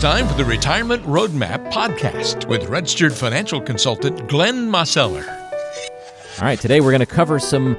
time for the Retirement Roadmap podcast with registered financial consultant Glenn Mosseller. All right, today we're going to cover some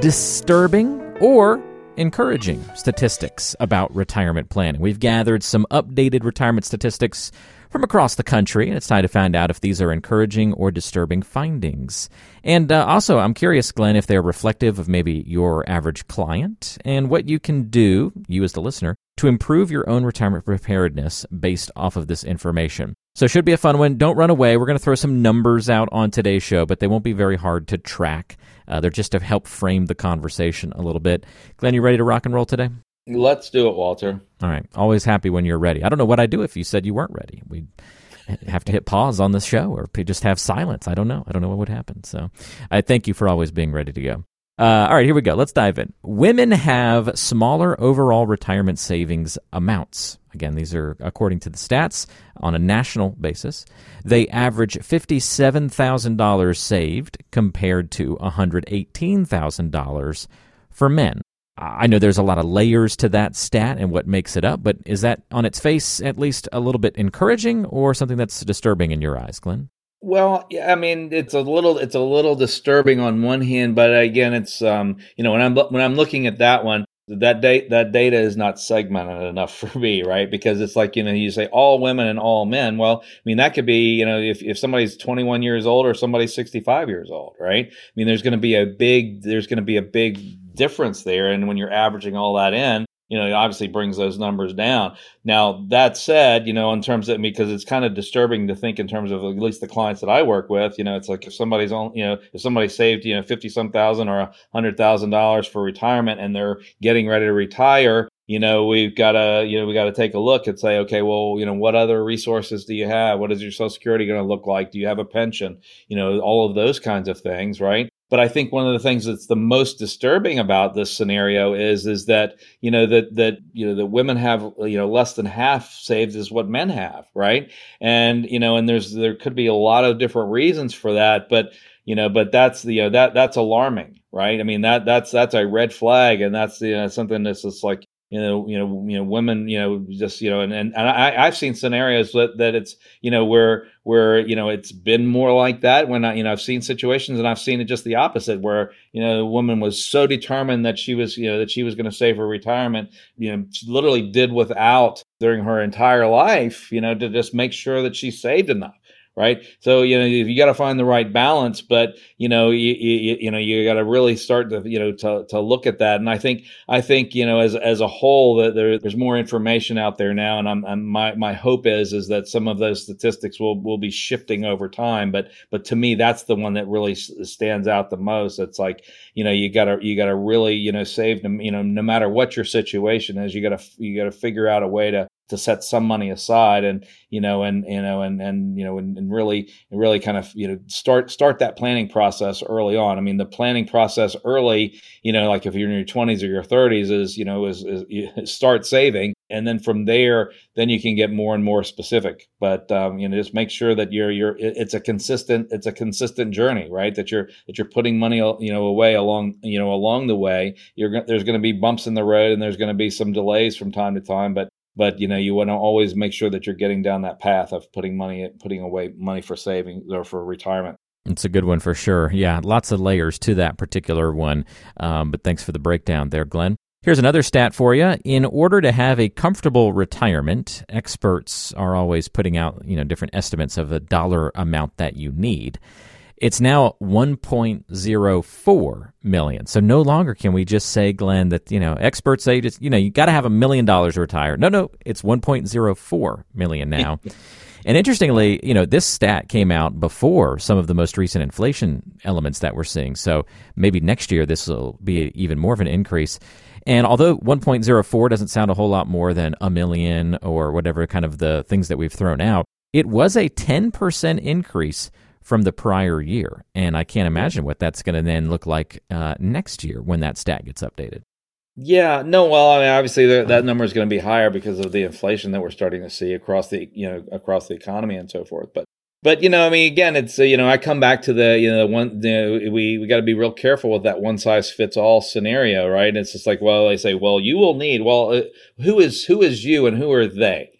disturbing or encouraging statistics about retirement planning. We've gathered some updated retirement statistics from across the country, and it's time to find out if these are encouraging or disturbing findings. And uh, also, I'm curious, Glenn, if they're reflective of maybe your average client and what you can do, you as the listener, to improve your own retirement preparedness based off of this information. So should be a fun one. Don't run away. We're going to throw some numbers out on today's show, but they won't be very hard to track. Uh, they're just to help frame the conversation a little bit. Glenn, you ready to rock and roll today? Let's do it, Walter. All right. Always happy when you're ready. I don't know what I'd do if you said you weren't ready. We'd have to hit pause on this show or just have silence. I don't know. I don't know what would happen. So I thank you for always being ready to go. Uh, all right, here we go. Let's dive in. Women have smaller overall retirement savings amounts. Again, these are according to the stats on a national basis. They average $57,000 saved compared to $118,000 for men. I know there's a lot of layers to that stat and what makes it up, but is that on its face at least a little bit encouraging or something that's disturbing in your eyes, Glenn? Well, yeah, I mean, it's a little, it's a little disturbing on one hand, but again, it's, um, you know, when I'm when I'm looking at that one, that date that data is not segmented enough for me right? Because it's like you know you say all women and all men. Well i mean that could be you know if, if somebody's 21 years old or somebody's 65 years old right? I mean there's going to be a big there's going to be a big difference there and when you're averaging all that in you know, it obviously brings those numbers down. Now, that said, you know, in terms of because it's kind of disturbing to think in terms of at least the clients that I work with, you know, it's like if somebody's on, you know, if somebody saved, you know, 50 some thousand or a hundred thousand dollars for retirement and they're getting ready to retire, you know, we've got to, you know, we got to take a look and say, okay, well, you know, what other resources do you have? What is your social security going to look like? Do you have a pension? You know, all of those kinds of things, right? But I think one of the things that's the most disturbing about this scenario is is that you know that that you know that women have you know less than half saved is what men have, right? And you know, and there's there could be a lot of different reasons for that, but you know, but that's the you know, that that's alarming, right? I mean that that's that's a red flag, and that's you know, something that's just like you know, you know, you know, women, you know, just you know, and and, and I, I've seen scenarios that, that it's you know where where you know it's been more like that when I you know I've seen situations and I've seen it just the opposite where you know the woman was so determined that she was you know that she was going to save her retirement, you know, literally did without during her entire life, you know, to just make sure that she saved enough right? So you know you got to find the right balance, but you know you you, you know you got to really start to you know to, to look at that. And I think I think you know as as a whole that there, there's more information out there now, and I'm, I'm, my my hope is is that some of those statistics will will be shifting over time. But but to me that's the one that really stands out the most. It's like you know you got to you got to really you know save them you know no matter what your situation is, you got to you got to figure out a way to to set some money aside and you know and you know and and you know and, and really really kind of you know start start that planning process early on. I mean the planning process early you know like if you're in your 20s or your 30s is you know is, is start saving. And then from there then you can get more and more specific. But um, you know just make sure that you're you're it's a consistent it's a consistent journey right? That you're that you're putting money you know away along you know along the way. You're there's going to be bumps in the road and there's going to be some delays from time to time but but you know you want to always make sure that you're getting down that path of putting money putting away money for savings or for retirement it's a good one for sure yeah lots of layers to that particular one um, but thanks for the breakdown there glenn Here's another stat for you. In order to have a comfortable retirement, experts are always putting out, you know, different estimates of the dollar amount that you need. It's now 1.04 million. So no longer can we just say, Glenn, that you know experts say just you know you got to have a million dollars to retire. No, no, it's 1.04 million now. and interestingly, you know this stat came out before some of the most recent inflation elements that we're seeing. So maybe next year this will be even more of an increase. And although 1.04 doesn't sound a whole lot more than a million or whatever kind of the things that we've thrown out, it was a 10% increase from the prior year. And I can't imagine what that's going to then look like uh, next year when that stat gets updated. Yeah, no, well, I mean, obviously the, that number is going to be higher because of the inflation that we're starting to see across the, you know, across the economy and so forth. But, but you know, I mean, again, it's uh, you know, I come back to the you know one we we got to be real careful with that one size fits all scenario, right? And it's just like, well, they say, well, you will need, well, uh, who is who is you and who are they,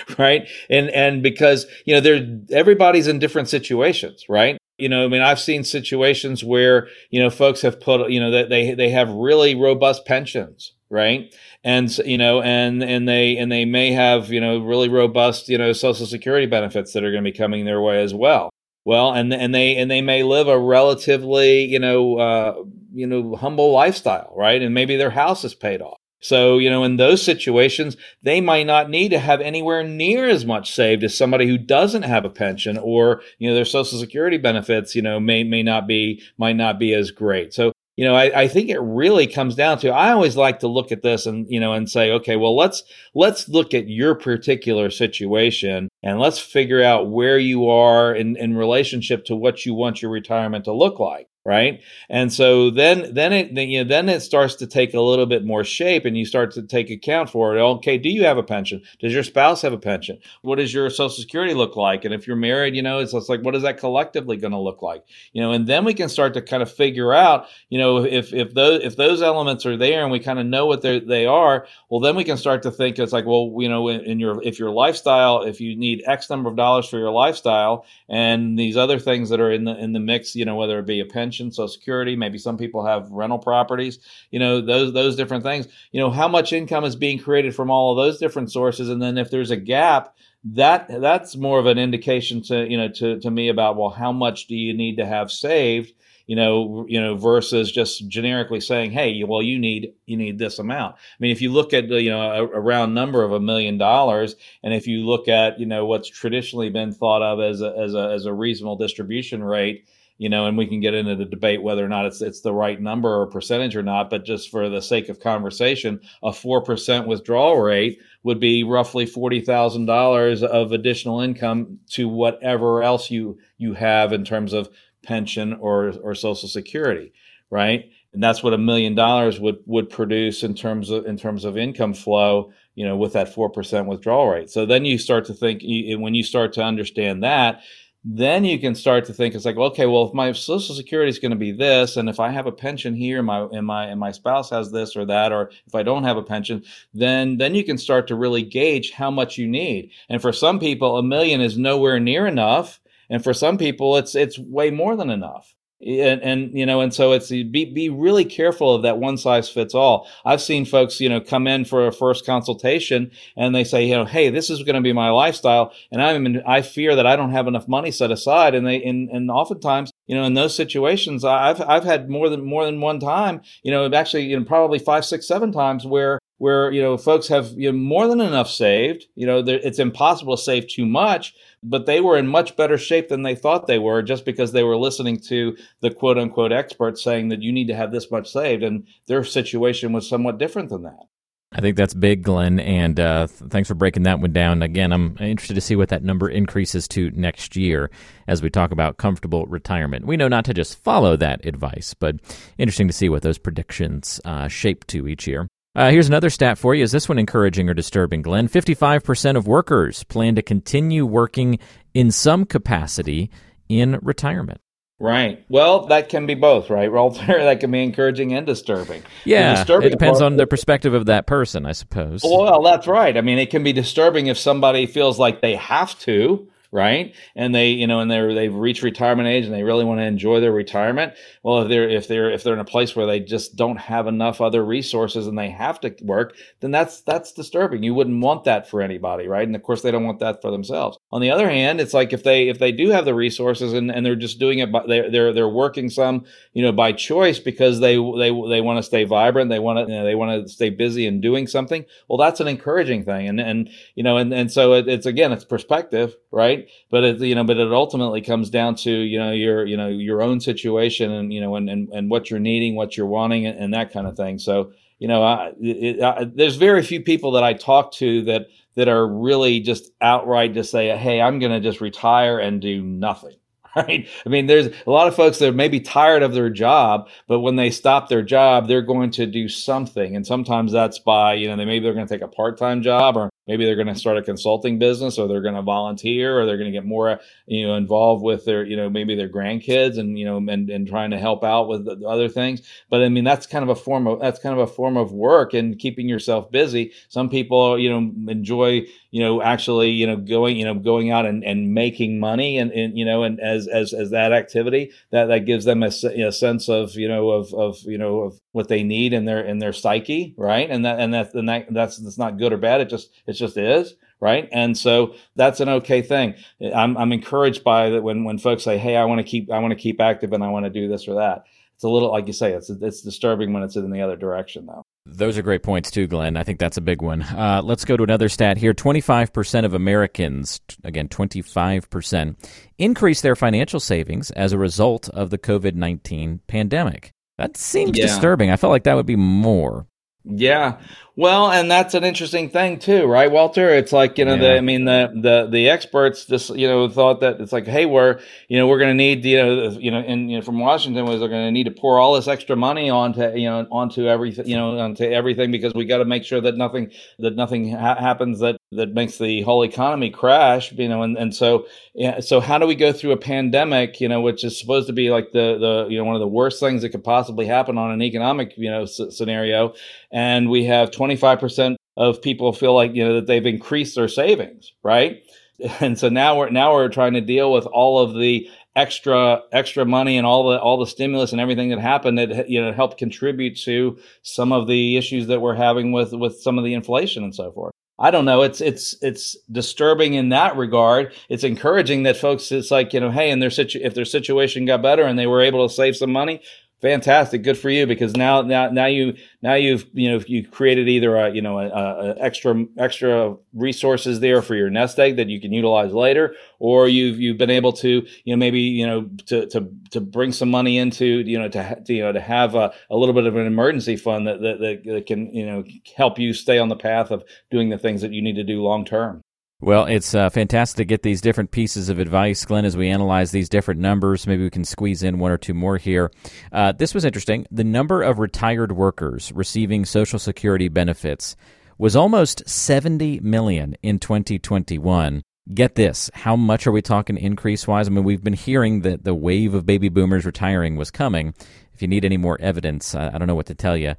right? And and because you know, they're everybody's in different situations, right? You know, I mean, I've seen situations where you know folks have put you know that they they have really robust pensions, right? And you know, and and they and they may have you know really robust you know social security benefits that are going to be coming their way as well. Well, and and they and they may live a relatively you know uh, you know humble lifestyle, right? And maybe their house is paid off. So, you know, in those situations, they might not need to have anywhere near as much saved as somebody who doesn't have a pension or, you know, their social security benefits, you know, may, may not be, might not be as great. So, you know, I, I, think it really comes down to I always like to look at this and you know and say, okay, well let's let's look at your particular situation and let's figure out where you are in, in relationship to what you want your retirement to look like right? And so then then it then, you know then it starts to take a little bit more shape and you start to take account for it. Okay do you have a pension? Does your spouse have a pension? What does your social security look like? And if you're married you know it's, it's like what is that collectively going to look like? You know and then we can start to kind of figure out you know if if those if those elements are there and we kind of know what they are well then we can start to think it's like well you know in, in your if your lifestyle if you need x number of dollars for your lifestyle and these other things that are in the in the mix you know whether it be a pension pension, Social Security. Maybe some people have rental properties. You know, those those different things. You know, how much income is being created from all of those different sources, and then if there's a gap, that that's more of an indication to you know to to me about well, how much do you need to have saved? you know, you know, versus just generically saying, "Hey, well, you need you need this amount." I mean, if you look at you know a, a, round number of a million dollars, and if you look at you know what's traditionally been thought of as a as a as a reasonable distribution rate, you know, and we can get into the debate whether or not it's it's the right number or percentage or not. But just for the sake of conversation, a four percent withdrawal rate would be roughly forty thousand dollars of additional income to whatever else you you have in terms of pension or or Social Security, right? And that's what a million dollars would would produce in terms of in terms of income flow you know, with that 4% withdrawal rate. So then you start to think, when you start to understand that, then you can start to think it's like okay well if my social security is going to be this and if i have a pension here my and my and my spouse has this or that or if i don't have a pension then then you can start to really gauge how much you need. And for some people a million is nowhere near enough and for some people it's it's way more than enough and, and you know and so it's be be really careful of that one size fits all. I've seen folks you know come in for a first consultation and they say you know hey this is going to be my lifestyle and i'm in, i fear that i don't have enough money set aside and they and, and oftentimes you know in those situations i've i've had more than more than one time you know actually you know probably five six seven times where where you know folks have you know, more than enough saved you know it's impossible to save too much but they were in much better shape than they thought they were just because they were listening to the quote unquote experts saying that you need to have this much saved and their situation was somewhat different than that I think that's big, Glenn, and uh, th- thanks for breaking that one down. Again, I'm interested to see what that number increases to next year as we talk about comfortable retirement. We know not to just follow that advice, but interesting to see what those predictions uh, shape to each year. Uh, here's another stat for you. Is this one encouraging or disturbing, Glenn? 55% of workers plan to continue working in some capacity in retirement. Right. Well, that can be both, right, Walter? that can be encouraging and disturbing. Yeah, disturbing it depends part, on the perspective of that person, I suppose. Well, that's right. I mean, it can be disturbing if somebody feels like they have to, right? And they, you know, and they're they've reached retirement age and they really want to enjoy their retirement. Well, if they're if they're if they're in a place where they just don't have enough other resources and they have to work, then that's that's disturbing. You wouldn't want that for anybody, right? And of course, they don't want that for themselves. On the other hand, it's like if they if they do have the resources and, and they're just doing it, by, they're they're they're working some, you know, by choice because they they they want to stay vibrant, they want to you know, they want to stay busy and doing something. Well, that's an encouraging thing, and and you know, and and so it, it's again, it's perspective, right? Right? But it, you know, but it ultimately comes down to you know your you know your own situation and you know and and, and what you're needing, what you're wanting, and, and that kind of thing. So you know, I, it, I, there's very few people that I talk to that that are really just outright to say, hey, I'm going to just retire and do nothing right? I mean, there's a lot of folks that may be tired of their job, but when they stop their job, they're going to do something. And sometimes that's by, you know, they maybe they're going to take a part-time job or maybe they're going to start a consulting business or they're going to volunteer or they're going to get more you know involved with their you know maybe their grandkids and you know and, and trying to help out with other things but i mean that's kind of a form of that's kind of a form of work and keeping yourself busy some people you know enjoy you know actually you know going you know going out and, and making money and, and you know and as as as that activity that that gives them a, know, sense of you know of of you know of what they need in their in their psyche right and that and that and that that's that's not good or bad it just it just is right and so that's an okay thing i'm i'm encouraged by that when when folks say hey i want to keep i want to keep active and i want to do this or that it's a little like you say it's it's disturbing when it's in the other direction though those are great points too, Glenn. I think that's a big one. Uh, let's go to another stat here. 25% of Americans, again, 25%, increase their financial savings as a result of the COVID 19 pandemic. That seems yeah. disturbing. I felt like that would be more. Yeah. Well, and that's an interesting thing too, right, Walter? It's like, you know, yeah. the, I mean, the, the, the experts just, you know, thought that it's like, Hey, we're, you know, we're going to need, you know, you know, and, you know, from Washington was they're going to need to pour all this extra money onto, you know, onto everything, you know, onto everything because we got to make sure that nothing, that nothing ha- happens that, that makes the whole economy crash, you know, and, and so, yeah, so how do we go through a pandemic, you know, which is supposed to be like the, the, you know, one of the worst things that could possibly happen on an economic, you know, s- scenario. And we have 20 25% of people feel like you know that they've increased their savings right and so now we're now we're trying to deal with all of the extra extra money and all the all the stimulus and everything that happened that you know helped contribute to some of the issues that we're having with with some of the inflation and so forth I don't know. It's it's it's disturbing in that regard. It's encouraging that folks. It's like you know, hey, and their situ- if their situation got better and they were able to save some money, fantastic. Good for you because now now now you now you've you know you created either a you know a, a, extra extra resources there for your nest egg that you can utilize later or you've you've been able to you know maybe you know to to to bring some money into you know to, to you know to have a, a little bit of an emergency fund that, that that can you know help you stay on the path of doing the things that you need to do long term well, it's uh, fantastic to get these different pieces of advice, Glenn, as we analyze these different numbers. Maybe we can squeeze in one or two more here. Uh, this was interesting. The number of retired workers receiving Social Security benefits was almost 70 million in 2021. Get this. How much are we talking increase wise? I mean, we've been hearing that the wave of baby boomers retiring was coming. If you need any more evidence, I don't know what to tell you.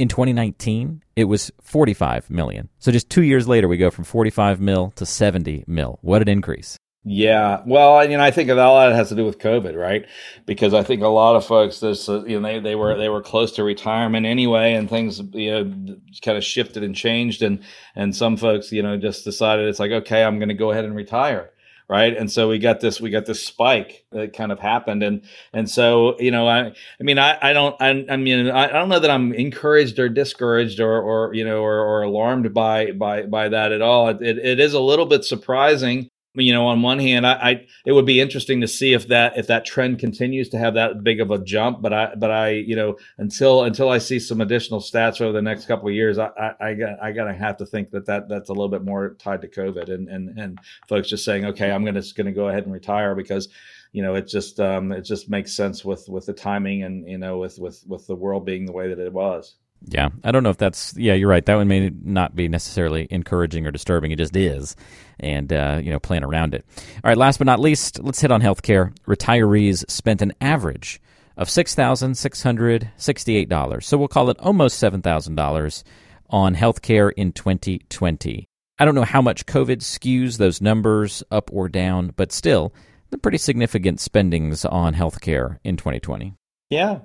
In 2019, it was 45 million. So just two years later, we go from 45 mil to 70 mil. What an increase. Yeah, well, you know, I think a lot of it has to do with COVID, right? Because I think a lot of folks, this, uh, you know, they, they were they were close to retirement anyway, and things, you know, kind of shifted and changed, and and some folks, you know, just decided it's like, okay, I'm going to go ahead and retire right? And so we got this we got this spike that kind of happened. And and so you know i i mean i i don't i, I mean I, I don't know that i'm encouraged or discouraged or or you know or, or alarmed by by by that at all. It, it, it is a little bit surprising you know, on one hand, I, I, it would be interesting to see if that if that trend continues to have that big of a jump. But I but I you know until until I see some additional stats over the next couple of years, I I, I got I gotta have to think that, that that's a little bit more tied to COVID and and and folks just saying, okay, I'm gonna gonna go ahead and retire because you know it just um it just makes sense with with the timing and you know with with with the world being the way that it was. Yeah, I don't know if that's. Yeah, you're right. That one may not be necessarily encouraging or disturbing. It just is, and uh, you know, plan around it. All right. Last but not least, let's hit on healthcare. Retirees spent an average of six thousand six hundred sixty-eight dollars. So we'll call it almost seven thousand dollars on healthcare in 2020. I don't know how much COVID skews those numbers up or down, but still, the pretty significant spendings on healthcare in 2020. Yeah,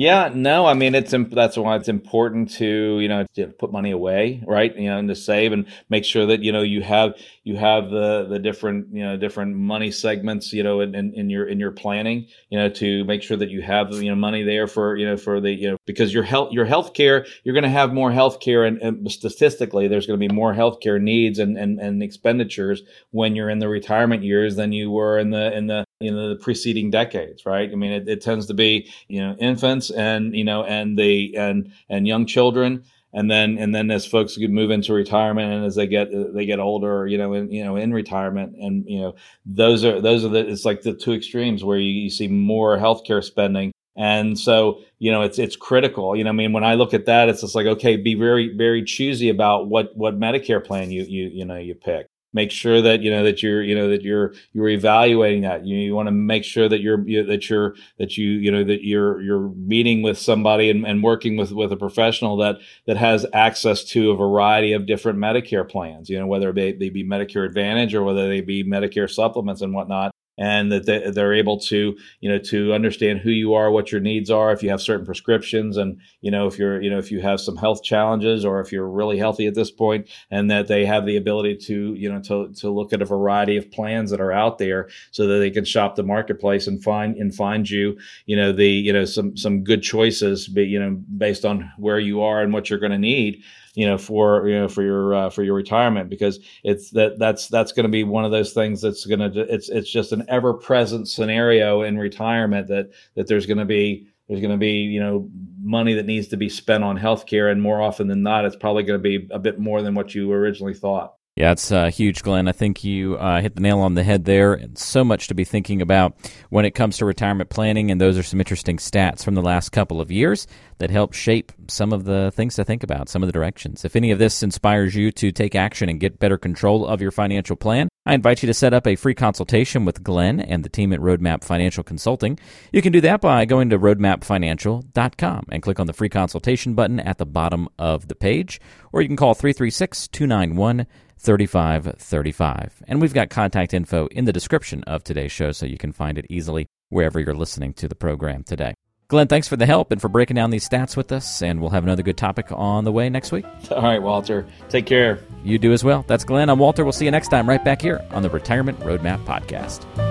yeah, no, I mean it's that's why it's important to you know to put money away, right? You know, and to save and make sure that you know you have you have the the different you know different money segments you know in, in, in your in your planning, you know, to make sure that you have you know money there for you know for the you know because your health your health care you're going to have more health care and, and statistically there's going to be more health care needs and, and and expenditures when you're in the retirement years than you were in the in the in the preceding decades, right? I mean, it, it tends to be you know infants and you know and the and and young children, and then and then as folks move into retirement and as they get they get older, you know, in you know in retirement, and you know those are those are the it's like the two extremes where you, you see more healthcare spending And so, you know, it's it's critical. You know, I mean, when I look at that, it's just like, okay, be very very choosy about what what Medicare plan you you you know you pick make sure that you know that you're you know that you're you're evaluating that. You, you want to make sure that you're you, that you're that you you know that you're you're meeting with somebody and, and working with with a professional that that has access to a variety of different medicare plans you know whether they, they be medicare advantage or whether they be medicare supplements and whatnot and that they, they're able to you know to understand who you are what your needs are if you have certain prescriptions and you know if you're you know if you have some health challenges or if you're really healthy at this point and that they have the ability to you know to, to look at a variety of plans that are out there so that they can shop the marketplace and find and find you you know the you know some some good choices be you know based on where you are and what you're going to need you know for you know for your uh, for your retirement because it's that that's that's going to be one of those things that's going to it's it's just an ever present scenario in retirement that that there's going to be there's going to be you know money that needs to be spent on healthcare and more often than not it's probably going to be a bit more than what you originally thought yeah, it's uh, huge, Glenn. I think you uh, hit the nail on the head there. So much to be thinking about when it comes to retirement planning, and those are some interesting stats from the last couple of years that help shape some of the things to think about, some of the directions. If any of this inspires you to take action and get better control of your financial plan, I invite you to set up a free consultation with Glenn and the team at Roadmap Financial Consulting. You can do that by going to roadmapfinancial.com and click on the free consultation button at the bottom of the page, or you can call 336 291 3535. And we've got contact info in the description of today's show so you can find it easily wherever you're listening to the program today. Glenn, thanks for the help and for breaking down these stats with us. And we'll have another good topic on the way next week. All right, Walter. Take care. You do as well. That's Glenn. I'm Walter. We'll see you next time right back here on the Retirement Roadmap Podcast.